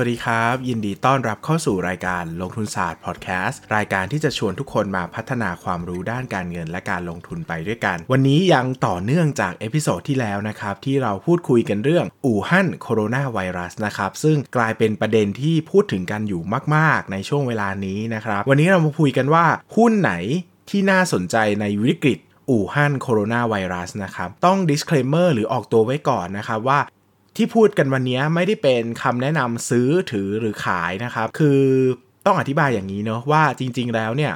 สวัสดีครับ ยินดีต้อนรับเข้าสู่รายการลงทุนศาสตร์พอดแคสต์รายการที่จะชวนทุกคนมาพัฒนาความรู้ด้านการเงินและการลงทุนไปด้วยกัน วันนี้ยังต่อเนื่องจาก episode ที่แล้วนะครับ ที่เราพูดคุยกันเรื่องอู่ฮั่นโคโรนาไวรัสนะครับ ซึ่งกลายเป็นประเด็นที่พูดถึงกันอยู่มาก ๆ ในช่วงเวลานี้นะครับ วันนี้เรามาคุยกันว่าหุ้นไหนที่น่าสนใจในวิกฤตอู่ฮั่นโคโรนาไวรัสนะครับ ต้อง disclaimer หรือออกตัวไว้ก่อนนะครับว่า ที่พูดกันวันนี้ไม่ได้เป็นคำแนะนำซื้อถือหรือขายนะครับ คือต้องอธิบายอย่างนี้เนาะว่าจริง ๆ แล้วเนี่ย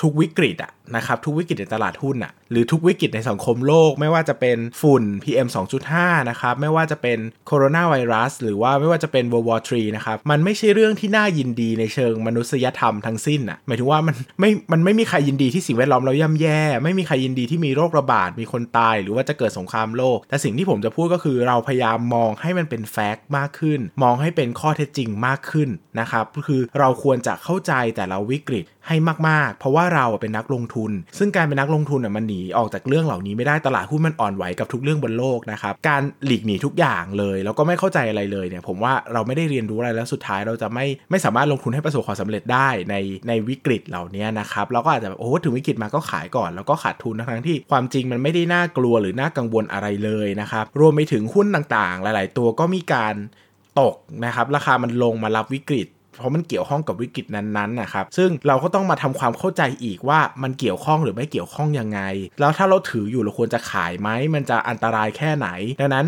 ทุกวิกฤตอะ นะครับทุกวิกฤตในตลาดหุ้นอะหรือทุกวิกฤตในสังคมโลก ไม่ว่าจะเป็นฝุ่น PM 2.5 นะครับ ไม่ว่าจะเป็นโคโรนาไวรัส หรือว่าไม่ว่าจะเป็น World War 3นะครับ มันไม่ใช่เรื่องที่น่ายินดีในเชิงมนุษยธรรมทั้งสิ้นอะหมายถึงว่ามันไม่ มันไม่มีใครยินดีที่สิ่งแวดล้อมเราย่ำแย่ ไม่มีใครยินดีที่มีโรคระบาด มีคนตาย หรือว่าจะเกิดสงครามโลก แต่สิ่งที่ผมจะพูดก็คือเราพยายามมองให้มันเป็นแฟกต์มากขึ้น มองให้เป็นข้อเท็จจริงมากขึ้นนะครับ คือเราควรจะเข้าใจแต่ละวิกฤตให้มากๆ เพราะว่าเราเป็นนักลงทุนซึ่งการเป็นนักลงทุนมันหนีออกจากเรื่องเหล่านี้ไม่ได้ตลาดหุ้นมันอ่อนไหวกับทุกเรื่องบนโลกนะครับการหลีกหนีทุกอย่างเลยแล้วก็ไม่เข้าใจอะไรเลยเนี่ยผมว่าเราไม่ได้เรียนรู้อะไรแล้วสุดท้ายเราจะไม่ไม่สามารถลงทุนให้ประสบความสำเร็จได้ในในวิกฤตเหล่านี้นะครับเราก็อาจจะแบบโอ้ถึงวิกฤตมาก็ขายก่อนแล้วก็ขาดทุนทั้งที่ความจริงมันไม่ได้น่ากลัวหรือน่ากังวลอะไรเลยนะครับรวมไปถึงหุ้นต่างๆ หลาย ๆ ตัวก็มีการตกนะครับราคามันลงมารับวิกฤต เพราะมันเกี่ยวข้องกับวิกฤตนั้นๆนะครับซึ่งเราก็ต้องมาทำความเข้าใจอีกว่ามันเกี่ยวข้องหรือไม่เกี่ยวข้องยังไง แล้วถ้าเราถืออยู่เราควรจะขายไหมมันจะอันตรายแค่ไหน ดังนั้น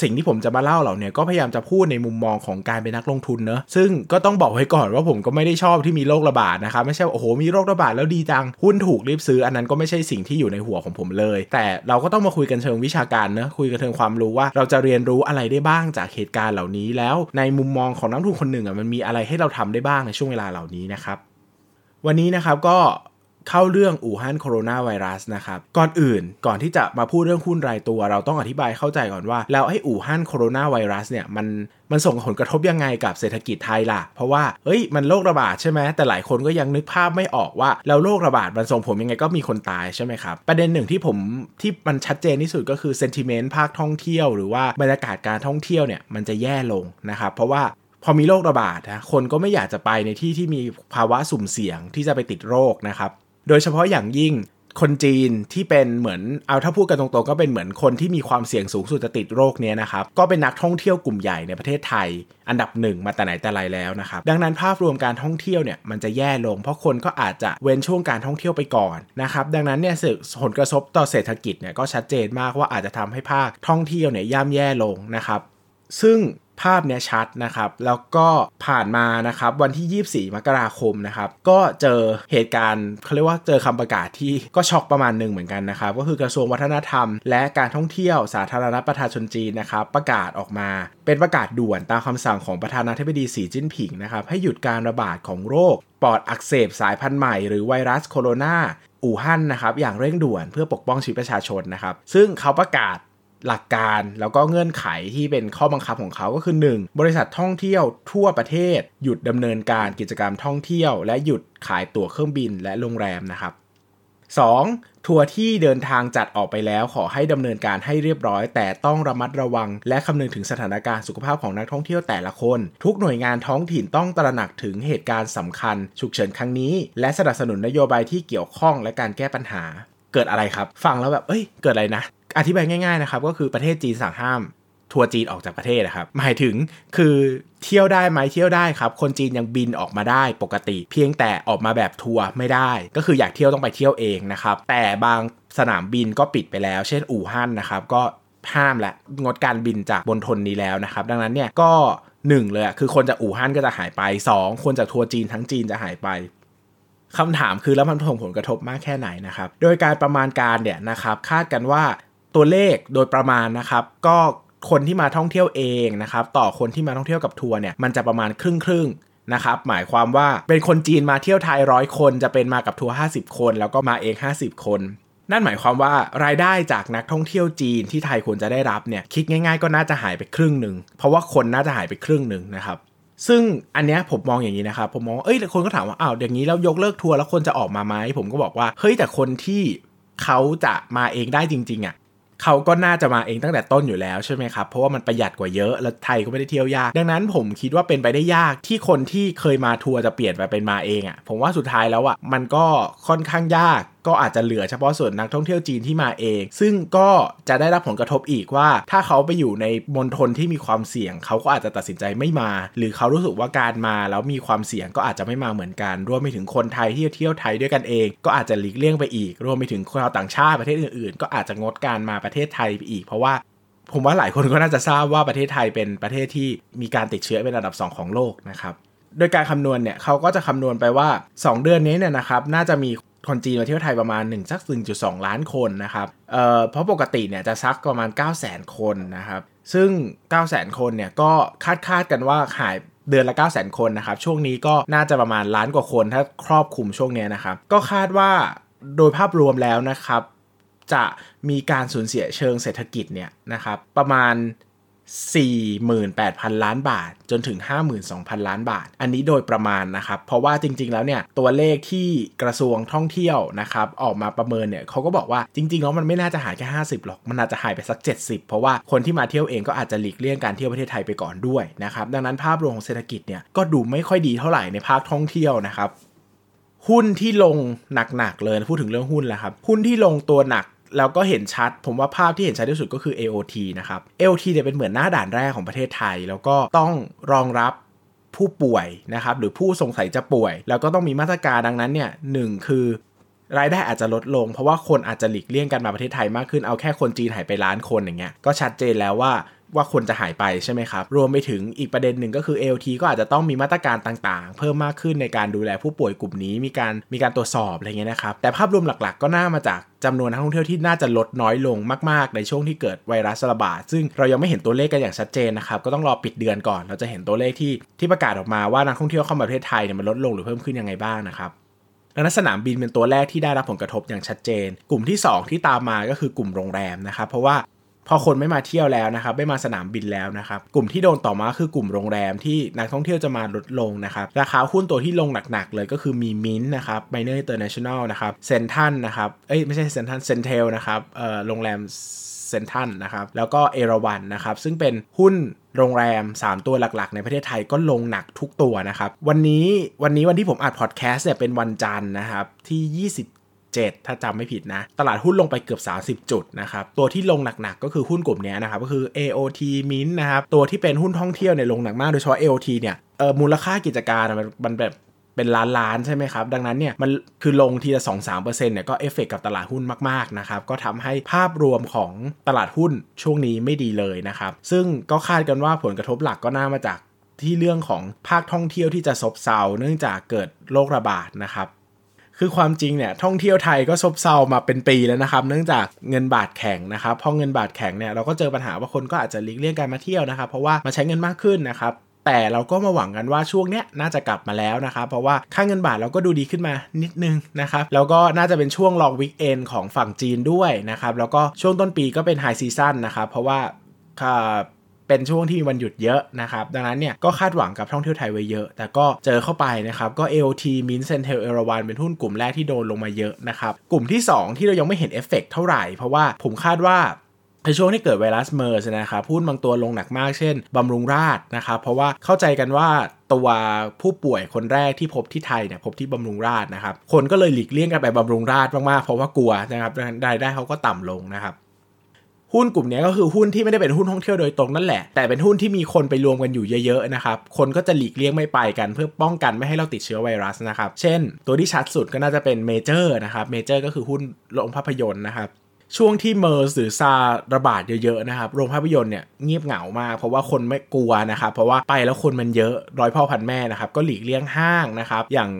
สิ่งที่ผมจะมาเล่าเหล่านี้ก็พยายามจะพูดในมุมมองของการเป็นนักลงทุนเนอะซึ่งก็ต้องบอกไว้ก่อนว่าผมก็ไม่ได้ชอบที่มีโรคระบาดนะครับไม่ใช่โอ้โหมีโรคระบาดแล้วดีจังหุ้นถูกรีบซื้ออันนั้นก็ไม่ใช่สิ่งที่อยู่ในหัวของผมเลย แต่เราก็ต้องมาคุยกันเชิงวิชาการเนอะคุยกันเชิงความรู้ว่าเราจะเรียนรู้อะไรได้บ้างจากเหตุการณ์เหล่านี้ แล้วในมุมมองของนักลงทุนคนหนึ่งอะมันมีอะไรให้เราทำได้บ้างในช่วงเวลาเหล่านี้นะครับวันนี้นะครับก็ เข้าเรื่องอู่ฮั่นโคโรนาไวรัสนะครับ ก่อนอื่นก่อนที่จะมาพูดเรื่องหุ้นรายตัว เราต้องอธิบายเข้าใจก่อนว่า แล้วไอ้อู่ฮั่นโคโรนาไวรัสเนี่ยมันมันส่งผลกระทบยังไงกับเศรษฐกิจไทยล่ะ เพราะว่าเฮ้ยมันโรคระบาดใช่ไหมแต่หลายคนก็ยังนึกภาพไม่ออกว่าแล้วโรคระบาดมันส่งผลยังไงก็มีคนตายใช่ไหมครับ ประเด็นหนึ่งที่ผมที่มันชัดเจนที่สุดก็คือเซนติเมนต์ภาคท่องเที่ยวหรือว่าบรรยากาศการท่องเที่ยวเนี่ยมันจะแย่ลงนะครับเพราะว่าพอมีโรคระบาดนะคนก็ไม่อยากจะไปในที่ที่มีภาวะสุ่มเสี่ยงที่จะไปติดโรคนะครับ โดยเฉพาะอย่างยิ่งคนจีนที่เป็นเหมือนเอาถ้าพูดกันตรงๆก็เป็นเหมือนคนที่มีความเสี่ยงสูงสุดจะติดโรคนี้นะครับก็เป็นนักท่องเที่ยวกลุ่มใหญ่ในประเทศไทย อันดับหนึ่งมาแต่ไหนแต่ไรแล้วนะครับดังนั้นภาพรวมการท่องเที่ยวเนี่ยมันจะแย่ลง เพราะคนก็อาจจะเว้นช่วงการท่องเที่ยวไปก่อนนะครับดังนั้นเนี่ยผลกระทบต่อเศรษฐกิจเนี่ยก็ชัดเจนมากว่าอาจจะทำให้ภาคท่องเที่ยวเนี่ยย่ำแย่ลงนะครับซึ่ง ภาพเนี้ยชัดนะครับ แล้วก็ผ่านมานะครับวันที่ 24 มกราคมนะครับก็เจอเหตุการณ์เขาเรียกว่าเจอคำประกาศที่ก็ช็อกประมาณหนึ่งเหมือนกันนะครับ ก็คือกระทรวงวัฒนธรรม และการท่องเที่ยวสาธารณประชาชนจีนนะครับ ประกาศออกมา เป็นประกาศด่วนตามคำสั่งของประธานาธิบดีสีจิ้นผิงนะครับ ให้หยุดการระบาดของโรคปอดอักเสบสายพันธุ์ใหม่หรือไวรัสโคโรนาอู่ฮั่นนะครับอย่างเร่งด่วนเพื่อปกป้องชีวิตประชาชนนะครับ ซึ่งเขาประกาศ หลักการแล้วก็เงื่อนไขที่เป็นข้อบังคับของเขาก็คือ 1. บริษัทท่องเที่ยวทั่วประเทศ หยุดดำเนินการกิจกรรมท่องเที่ยว และหยุดขายตั๋วเครื่องบินและโรงแรมนะครับ 2. ทัวร์ที่เดินทางจัดออกไปแล้วขอให้ดำเนินการให้เรียบร้อย แต่ต้องระมัดระวัง และคำนึงถึงสถานการณ์สุขภาพของนักท่องเที่ยวแต่ละคน ทุกหน่วยงานท้องถิ่นต้องตระหนักถึงเหตุการณ์สำคัญ ฉุกเฉินครั้งนี้ และสนับสนุนนโยบายที่เกี่ยวข้องและการแก้ปัญหาเกิดอะไรครับ ฟังแล้วแบบ เอ้ย เกิดอะไรนะ อธิบายง่ายๆนะครับก็คือประเทศจีนสั่งห้ามทัวร์จีนออกจากประเทศนะครับหมายถึงคือเที่ยวได้ไหมเที่ยวได้ครับ คนจีนยังบินออกมาได้ปกติ เพียงแต่ออกมาแบบทัวร์ไม่ได้ ก็คืออยากเที่ยวต้องไปเที่ยวเองนะครับ แต่บางสนามบินก็ปิดไปแล้ว เช่นอู่ฮั่นนะครับ ก็ห้ามและงดการบินจากบนทนนี้แล้วนะครับ ดังนั้นเนี่ยก็หนึ่งเลยคือคนจากอู่ฮั่นก็จะหายไป 2 คนจากทัวร์จีนทั้งจีนจะหายไปคำถามคือแล้วมันส่งผลกระทบมากแค่ไหนนะครับ โดยการประมาณการเนี่ยนะครับคาดกันว่า ตัวเลขโดยประมาณนะครับ ก็คนที่มาท่องเที่ยวเองนะครับ ต่อคนที่มาท่องเที่ยวกับทัวร์เนี่ยมันจะประมาณครึ่งครึ่งนะครับหมายความว่าเป็นคนจีนมาเที่ยวไทยร้อยคนจะเป็นมากับทัวร์50 คน แล้วก็มาเอง 50 คน นั่นหมายความว่ารายได้จากนักท่องเที่ยวจีนที่ไทยควรจะได้รับเนี่ยคิดง่าย ๆ ก็น่าจะหายไปครึ่งหนึ่งเพราะว่าคนน่าจะหายไปครึ่งหนึ่งนะครับซึ่งอันเนี้ยผมมองอย่างนี้นะครับผมมองเอ้ยคนก็ถามว่าอ้าวอย่างนี้แล้วยกเลิกทัวร์แล้วคนจะออกมาไหมผมก็บอกว่าเฮ้ยแต่คนที่เขาจะมาเองได้จริงๆอะ่ะ เขาก็น่าจะมาเองตั้งแต่ต้นอยู่แล้วใช่ไหมครับ เพราะว่ามันประหยัดกว่าเยอะ แล้วไทยก็ไม่ได้เที่ยวยาก ดังนั้นผมคิดว่าเป็นไปได้ยากที่คนที่เคยมาทัวร์จะเปลี่ยนไปเป็นมาเองอะ่ะผมว่าสุดท้ายแล้วอะ่ะมันก็ค่อนข้างยากก็อาจจะเหลือเฉพาะส่วนนักท่องเที่ยวจีนที่มาเอง ซึ่งก็จะได้รับผลกระทบอีกว่า ถ้าเขาไปอยู่ในมณฑลที่มีความเสี่ยง เขาก็อาจจะตัดสินใจไม่มา หรือเขารู้สึกว่าการมาแล้วมีความเสี่ยงก็อาจจะไม่มาเหมือนกัน รวมไปถึงคนไทยที่จะเที่ยวไทยด้วยกันเอง ก็อาจจะหลีกเลี่ยงไปอีก รวมไปถึงชาวต่างชาติประเทศอื่นๆ ก็อาจจะงดการมาประเทศไทยไปอีก เพราะว่าผมว่าหลายคนก็น่าจะทราบว่าประเทศไทยเป็นประเทศที่มีการติดเชื้อเป็นอันดับ 2 ของโลกนะครับ โดยการคำนวณเนี่ยเขาก็จะคำนวณไปว่า 2 เดือนนี้เนี่ยนะครับ น่าจะมี คนจีนมาเที่ยวไทยประมาณ1สัก1.2 ล้านคนนะครับเอ่อเพราะปกติเนี่ยจะซักประมาณ 9 0 0 0 0 คนนะครับ ซึ่ง 9 0 0 0 0 คนเนี่ยก็คาดคาดกันว่าหายเดือนละ 9 0 0 0 0 คนนะครับ ช่วงนี้ก็น่าจะประมาณล้านกว่าคนถ้าครอบคลุมช่วงนี้นะครับ ก็คาดว่าโดยภาพรวมแล้วนะครับ จะมีการสูญเสียเชิงเศรษฐกิจเนี่ยนะครับประมาณ 48,000 ล้านบาท จนถึง 52,000 ล้านบาท อันนี้โดยประมาณนะครับ เพราะว่าจริง ๆ แล้วเนี่ยตัวเลขที่กระทรวงท่องเที่ยวนะครับออกมาประเมินเนี่ยเขาก็บอกว่าจริง ๆ แล้วมันไม่น่าจะหายแค่ 50 หรอก มันอาจจะหายไปสัก 70 เพราะว่าคนที่มาเที่ยวเองก็อาจจะหลีกเลี่ยงการเที่ยวประเทศไทยไปก่อนด้วยนะครับ ดังนั้นภาพรวมของเศรษฐกิจเนี่ยก็ดูไม่ค่อยดีเท่าไหร่ในภาคท่องเที่ยวนะครับหุ้นที่ลงหนักๆเลยพูดถึงเรื่องหุ้นแล้วครับหุ้นที่ลงตัวหนัก แล้วก็เห็นชัด ผมว่าภาพที่เห็นชัดที่สุดก็คือ AOT นะครับ AOT เนี่ยเป็นเหมือนหน้าด่านแรกของประเทศไทย แล้วก็ต้องรองรับผู้ป่วยนะครับ หรือผู้สงสัยจะป่วย แล้วก็ต้องมีมาตรการดังนั้นเนี่ยหนึ่งคือรายได้อาจจะลดลง เพราะว่าคนอาจจะหลีกเลี่ยงกันมาประเทศไทยมากขึ้นเอาแค่คนจีนหายไปล้านคนอย่างเงี้ยก็ชัดเจนแล้วว่า ว่าคนจะหายไปใช่ไหมครับ รวมไปถึงอีกประเด็นหนึ่งก็คือ LT ก็อาจจะต้องมีมาตรการต่างๆ เพิ่มมากขึ้นในการดูแลผู้ป่วยกลุ่มนี้มีการมีการตรวจสอบอะไรเงี้ยนะครับ แต่ภาพรวมหลักๆ ก็น่ามาจากจำนวนนักท่องเที่ยวที่น่าจะลดน้อยลงมากๆ ในช่วงที่เกิดไวรัสระบาด ซึ่งเรายังไม่เห็นตัวเลขกันอย่างชัดเจนนะครับ ก็ต้องรอปิดเดือนก่อน เราจะเห็นตัวเลขที่ที่ประกาศออกมาว่านักท่องเที่ยวเข้ามาประเทศไทยเนี่ยมันลดลงหรือเพิ่มขึ้นยังไงบ้างนะครับดังนั้นสนามบินเป็นตัวแรกที่ได้รับผลกระทบอย่างชัดเจน กลุ่มที่ 2 ที่ตามมาก็คือกลุ่มโรงแรมนะครับ เพราะว่า พอคนไม่มาเที่ยวแล้วนะครับไม่มาสนามบินแล้วนะครับกลุ่มที่โดนต่อมาคือกลุ่มโรงแรมที่นักท่องเที่ยวจะมาลดลงนะครับราคาหุ้นตัวที่ลงหนักๆเลยก็คือมีมินนะครับไมเนอร์อินเตอร์เนชั่นแนลนะครับเซ็นทรัลนะครับเอ้ยไม่ใช่เซ็นทรัล CENTEL นะครับเอ่อโรงแรมเซ็นทรัลนะครับแล้วก็เอราวัณนะครับซึ่งเป็นหุ้นโรงแรม 3 ตัวหลักๆ ในประเทศไทยก็ลงหนักทุกตัวนะครับ วันนี้วันนี้วันที่ผมอัดพอดแคสต์เนี่ยเป็นวันจันทร์นะครับที่ 27 ถ้าจำไม่ผิดนะ ตลาดหุ้นลงไปเกือบ 30 จุดนะครับ ตัวที่ลงหนักๆ ก็คือหุ้นกลุ่มนี้นะครับ ก็คือ AOT MINT นะครับ ตัวที่เป็นหุ้นท่องเที่ยวในลงหนักมากโดยเฉพาะ AOT เนี่ยเออมูลค่ากิจการมันแบบเป็นล้านล้านใช่ไหมครับ ดังนั้นเนี่ยมันคือลงทีละ 2 3 เนี่ยก็เอฟเฟกกับตลาดหุ้นมากๆนะครับ ก็ทำให้ภาพรวมของตลาดหุ้นช่วงนี้ไม่ดีเลยนะครับ ซึ่งก็คาดกันว่าผลกระทบหลักก็น่ามาจากที่เรื่องของภาคท่องเที่ยวที่จะซบเซาเนื่องจากเกิดโรคระบาดนะครับ คือความจริงเนี่ยท่องเที่ยวไทยก็ซบเซามาเป็นปีแล้วนะครับ เนื่องจากเงินบาทแข็งนะครับพอเงินบาทแข็งเนี่ยเราก็เจอปัญหาว่าคนก็อาจจะหลีกเลี่ยงการมาเที่ยวนะครับ เพราะว่ามาใช้เงินมากขึ้นนะครับแต่เราก็มาหวังกันว่าช่วงเนี้ยน่าจะกลับมาแล้วนะครับ เพราะว่าค่าเงินบาทเราก็ดูดีขึ้นมานิดนึงนะครับ แล้วก็น่าจะเป็นช่วง long weekend ของฝั่งจีนด้วยนะครับ แล้วก็ช่วงต้นปีก็เป็น high season นะครับ เพราะว่า เป็นช่วงที่มีวันหยุดเยอะนะครับ ดังนั้นเนี่ยก็คาดหวังกับท่องเที่ยวไทยไว้เยอะ แต่ก็เจอเข้าไปนะครับก็ AOT Mint Centel เอราวันเป็นหุ้นกลุ่มแรกที่โดนลงมาเยอะนะครับกลุ่มที่ 2 ที่เรายังไม่เห็นเอฟเฟกเท่าไหร่ เพราะว่าผมคาดว่าในช่วงที่เกิดไวรัสเมอร์สนะครับหุ้นบางตัวลงหนักมากเช่น บำรุงราษนะครับเพราะว่าเข้าใจกันว่าตัวผู้ป่วยคนแรกที่พบที่ไทยเนี่ยพบที่บำรุงราษนะครับคนก็เลยหลีกเลี่ยงกันไปบำรุงราษมากๆเพราะว่ากลัวนะครับรายได้เขาก็ต่ำลงนะครับ หุ้นกลุ่มนี้ก็คือหุ้นที่ไม่ได้เป็นหุ้นท่องเที่ยวโดยตรงนั่นแหละ แต่เป็นหุ้นที่มีคนไปรวมกันอยู่เยอะๆนะครับ คนก็จะหลีกเลี่ยงไม่ไปกัน เพื่อป้องกันไม่ให้เราติดเชื้อไวรัสนะครับ เช่น ตัวที่ชัดสุดก็น่าจะเป็นเมเจอร์นะครับ เมเจอร์ก็คือหุ้นโรงภาพยนตร์นะครับ ช่วงที่เมอร์สหรือซาร์สระบาดเยอะๆนะครับ โรงภาพยนตร์เนี่ยเงียบเหงามาก เพราะว่าคนมันกลัวนะครับ เพราะว่าไปแล้วคนมันเยอะร้อยพ่อพันแม่นะครับ ก็หลีกเลี่ยงห้างนะครับ อย่าง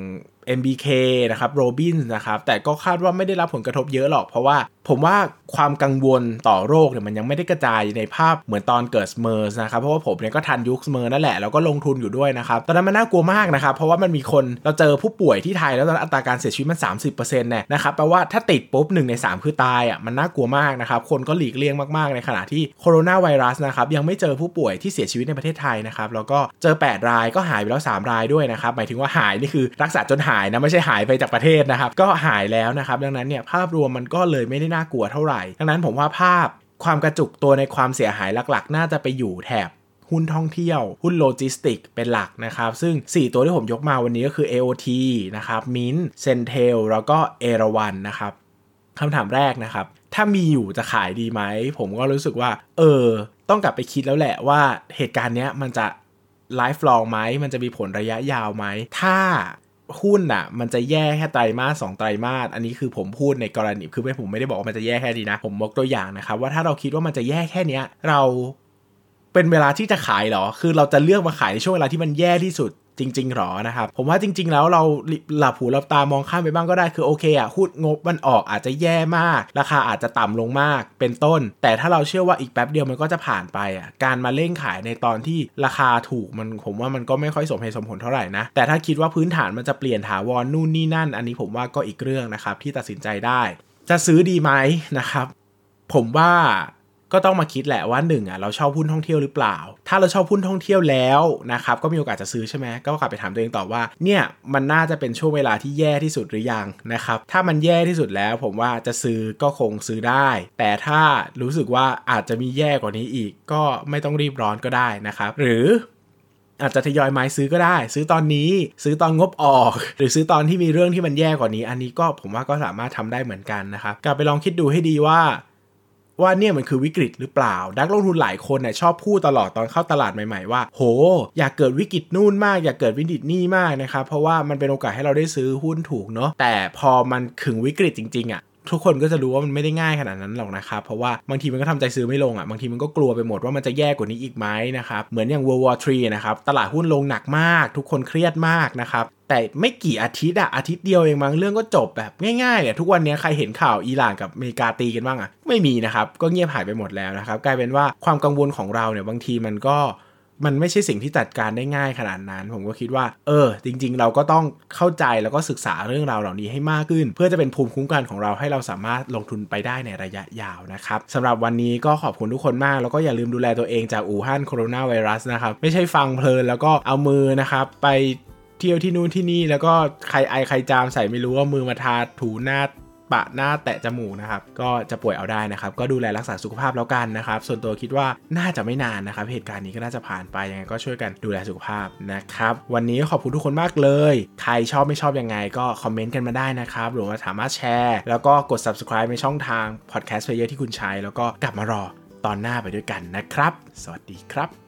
MBK นะครับโรบินส์นะครับ แต่ก็คาดว่าไม่ได้รับผลกระทบเยอะหรอก เพราะว่าผมว่าความกังวลต่อโรคเนี่ยมันยังไม่ได้กระจายในภาพเหมือนตอนเกิดเมอร์สนะครับ เพราะว่าผมเนี่ยก็ทันยุคเมอร์สนั่นแหละ แล้วก็ลงทุนอยู่ด้วยนะครับ ตอนนั้นมันน่ากลัวมากนะครับ เพราะว่ามันมีคนเราเจอผู้ป่วยที่ไทยแล้วตอนอัตราการเสียชีวิตมัน 30%เนี่ยนะครับแปลว่าถ้าติดปุ๊บหนึ่งใน 3 คือตายอะมันน่ากลัวมากนะครับคนก็หลีกเลี่ยงมากๆ ในขณะที่โคโรนาไวรัสนะครับยังไม่เจอผู้ป่วยที่เสียชีวิตในประเทศไทยนะครับแล้วก็เจอ 8 รายก็หายไปแล้ว 3 รายด้วยนะครับหมายถึงว่าหายนี่คือรักษาจนหายายนะไม่ใช่หายไปจากประเทศนะครับ ก็หายแล้วนะครับดังนั้นเนี่ยภาพรวมมันก็เลยไม่ได้น่ากลัวเท่าไหร่ ดังนั้นผมว่าภาพความกระจุกตัวในความเสียหายหลักๆ น่าจะไปอยู่แถบหุ้นท่องเที่ยว หุ้นโลจิสติกเป็นหลักนะครับ ซึ่ง 4 ตัวที่ผมยกมาวันนี้ก็คือ AOT นะครับ MINT CENTEL แล้วก็เอราวัณนะครับคำถามแรกนะครับ ถ้ามีอยู่จะขายดีไหม ผมก็รู้สึกว่า เออ ต้องกลับไปคิดแล้วแหละว่าเหตุการณ์เนี้ยมันจะ lifelong ไหม มันจะมีผลระยะยาวไหม ถ้า หุ้นอะมันจะแย่แค่ไตรมาสสองไตรมาสอันนี้คือผมพูดในกรณีคือไม่ผมไม่ได้บอกว่ามันจะแย่แค่นี้นะ ผมบอกตัวอย่างนะครับ ว่าถ้าเราคิดว่ามันจะแย่แค่เนี้ย เราเป็นเวลาที่จะขายเหรอ คือเราจะเลือกมาขายในช่วงเวลาที่มันแย่ที่สุด จริง ๆหรอนะครับ ผมว่าจริง ๆ แล้วเราหลับหูหลับตามองข้ามไปบ้างก็ได้คือโอเคอะหุ้นงบมันออกอาจจะแย่มาก ราคาอาจจะต่ำลงมากเป็นต้น แต่ถ้าเราเชื่อว่าอีกแป๊บเดียวมันก็จะผ่านไปอะการมาเล่งขายในตอนที่ราคาถูกมันผมว่ามันก็ไม่ค่อยสมเหตุสมผลเท่าไหร่นะแต่ถ้าคิดว่าพื้นฐานมันจะเปลี่ยนถาวรนู่นนี่นั่น อันนี้ผมว่าก็อีกเรื่องนะครับที่ตัดสินใจได้ จะซื้อดีไหมนะครับ ผมว่า ก็ต้องมาคิดแหละว่าหนึ่งอะเราชอบหุ้นท่องเที่ยวหรือเปล่า ถ้าเราชอบหุ้นท่องเที่ยวแล้วนะครับก็มีโอกาสจะซื้อใช่ไหมก็กลับไปถามตัวเองต่อว่าเนี่ยมันน่าจะเป็นช่วงเวลาที่แย่ที่สุดหรือยังนะครับถ้ามันแย่ที่สุดแล้วผมว่าจะซื้อก็คงซื้อได้ แต่ถ้ารู้สึกว่าอาจจะมีแย่กว่านี้อีก ก็ไม่ต้องรีบร้อนก็ได้นะครับหรืออาจจะทยอยไม้ซื้อก็ได้ ซื้อตอนนี้ซื้อตอนงบออก หรือซื้อตอนที่มีเรื่องที่มันแย่กว่านี้ อันนี้ก็ผมว่าก็สามารถทำได้เหมือนกันนะครับกลับไปลองคิดดูให้ดีว่า ว่าเนี่ยมันคือวิกฤตหรือเปล่า นักลงทุนหลายคนเนี่ยชอบพูดตลอดตอนเข้าตลาดใหม่ๆว่า โห อยากเกิดวิกฤตนู่นมาก อยากเกิดวิกฤตนี่มากนะครับ เพราะว่ามันเป็นโอกาสให้เราได้ซื้อหุ้นถูกเนาะ แต่พอมันถึงวิกฤตจริงๆอะ่ะทุกคนก็จะรู้ว่ามันไม่ได้ง่ายขนาดนั้นหรอกนะครับ เพราะว่าบางทีมันก็ทำใจซื้อไม่ลงอะ่ะ บางทีมันก็กลัวไปหมดว่ามันจะแย่กว่านี้อีกไหมนะครับ เหมือนอย่าง World War 3นะครับ ตลาดหุ้นลงหนักมาก ทุกคนเครียดมากนะครับ แต่ไม่กี่อาทิตย์อะอาทิตย์เดียวเองมั้งเรื่องก็จบแบบง่ายๆเนี่ยทุกวันนี้ใครเห็นข่าวอิหร่านกับอเมริกาตีกันบ้างอะไม่มีนะครับ ก็เงียบหายไปหมดแล้วนะครับ กลายเป็นว่าความกังวลของเราเนี่ยบางทีมันก็มันไม่ใช่สิ่งที่จัดการได้ง่ายขนาดนั้น ผมก็คิดว่า เออ จริง ๆ เราก็ต้องเข้าใจแล้วก็ศึกษาเรื่องราวเหล่านี้ให้มากขึ้น เพื่อจะเป็นภูมิคุ้มกันของเราให้เราสามารถลงทุนไปได้ในระยะยาวนะครับสำหรับวันนี้ก็ขอบคุณทุกคนมาก แล้วก็อย่าลืมดูแลตัวเองจากอู่ฮั่นโคโรนาไวรัสนะครับ ไม่ใช่ฟังเพลินแล้วก็เอามือนะครับไป เที่ยวที่นู่นที่นี่แล้วก็ใครไอใครจามใส่ไม่รู้ว่ามือมาทาถูหน้าปะหน้าแตะจมูกนะครับ ก็จะป่วยเอาได้นะครับ ก็ดูแลรักษาสุขภาพแล้วกันนะครับ ส่วนตัวคิดว่าน่าจะไม่นานนะครับ เหตุการณ์นี้ก็น่าจะผ่านไปยังไงก็ช่วยกันดูแลสุขภาพนะครับ วันนี้ขอบคุณทุกคนมากเลย ใครชอบไม่ชอบยังไงก็คอมเมนต์กันมาได้นะครับ หรือว่าสามารถแชร์ แล้วก็กด subscribe ในช่องทาง podcast player ที่คุณใช้ แล้วก็กลับมารอตอนหน้าไปด้วยกันนะครับ สวัสดีครับ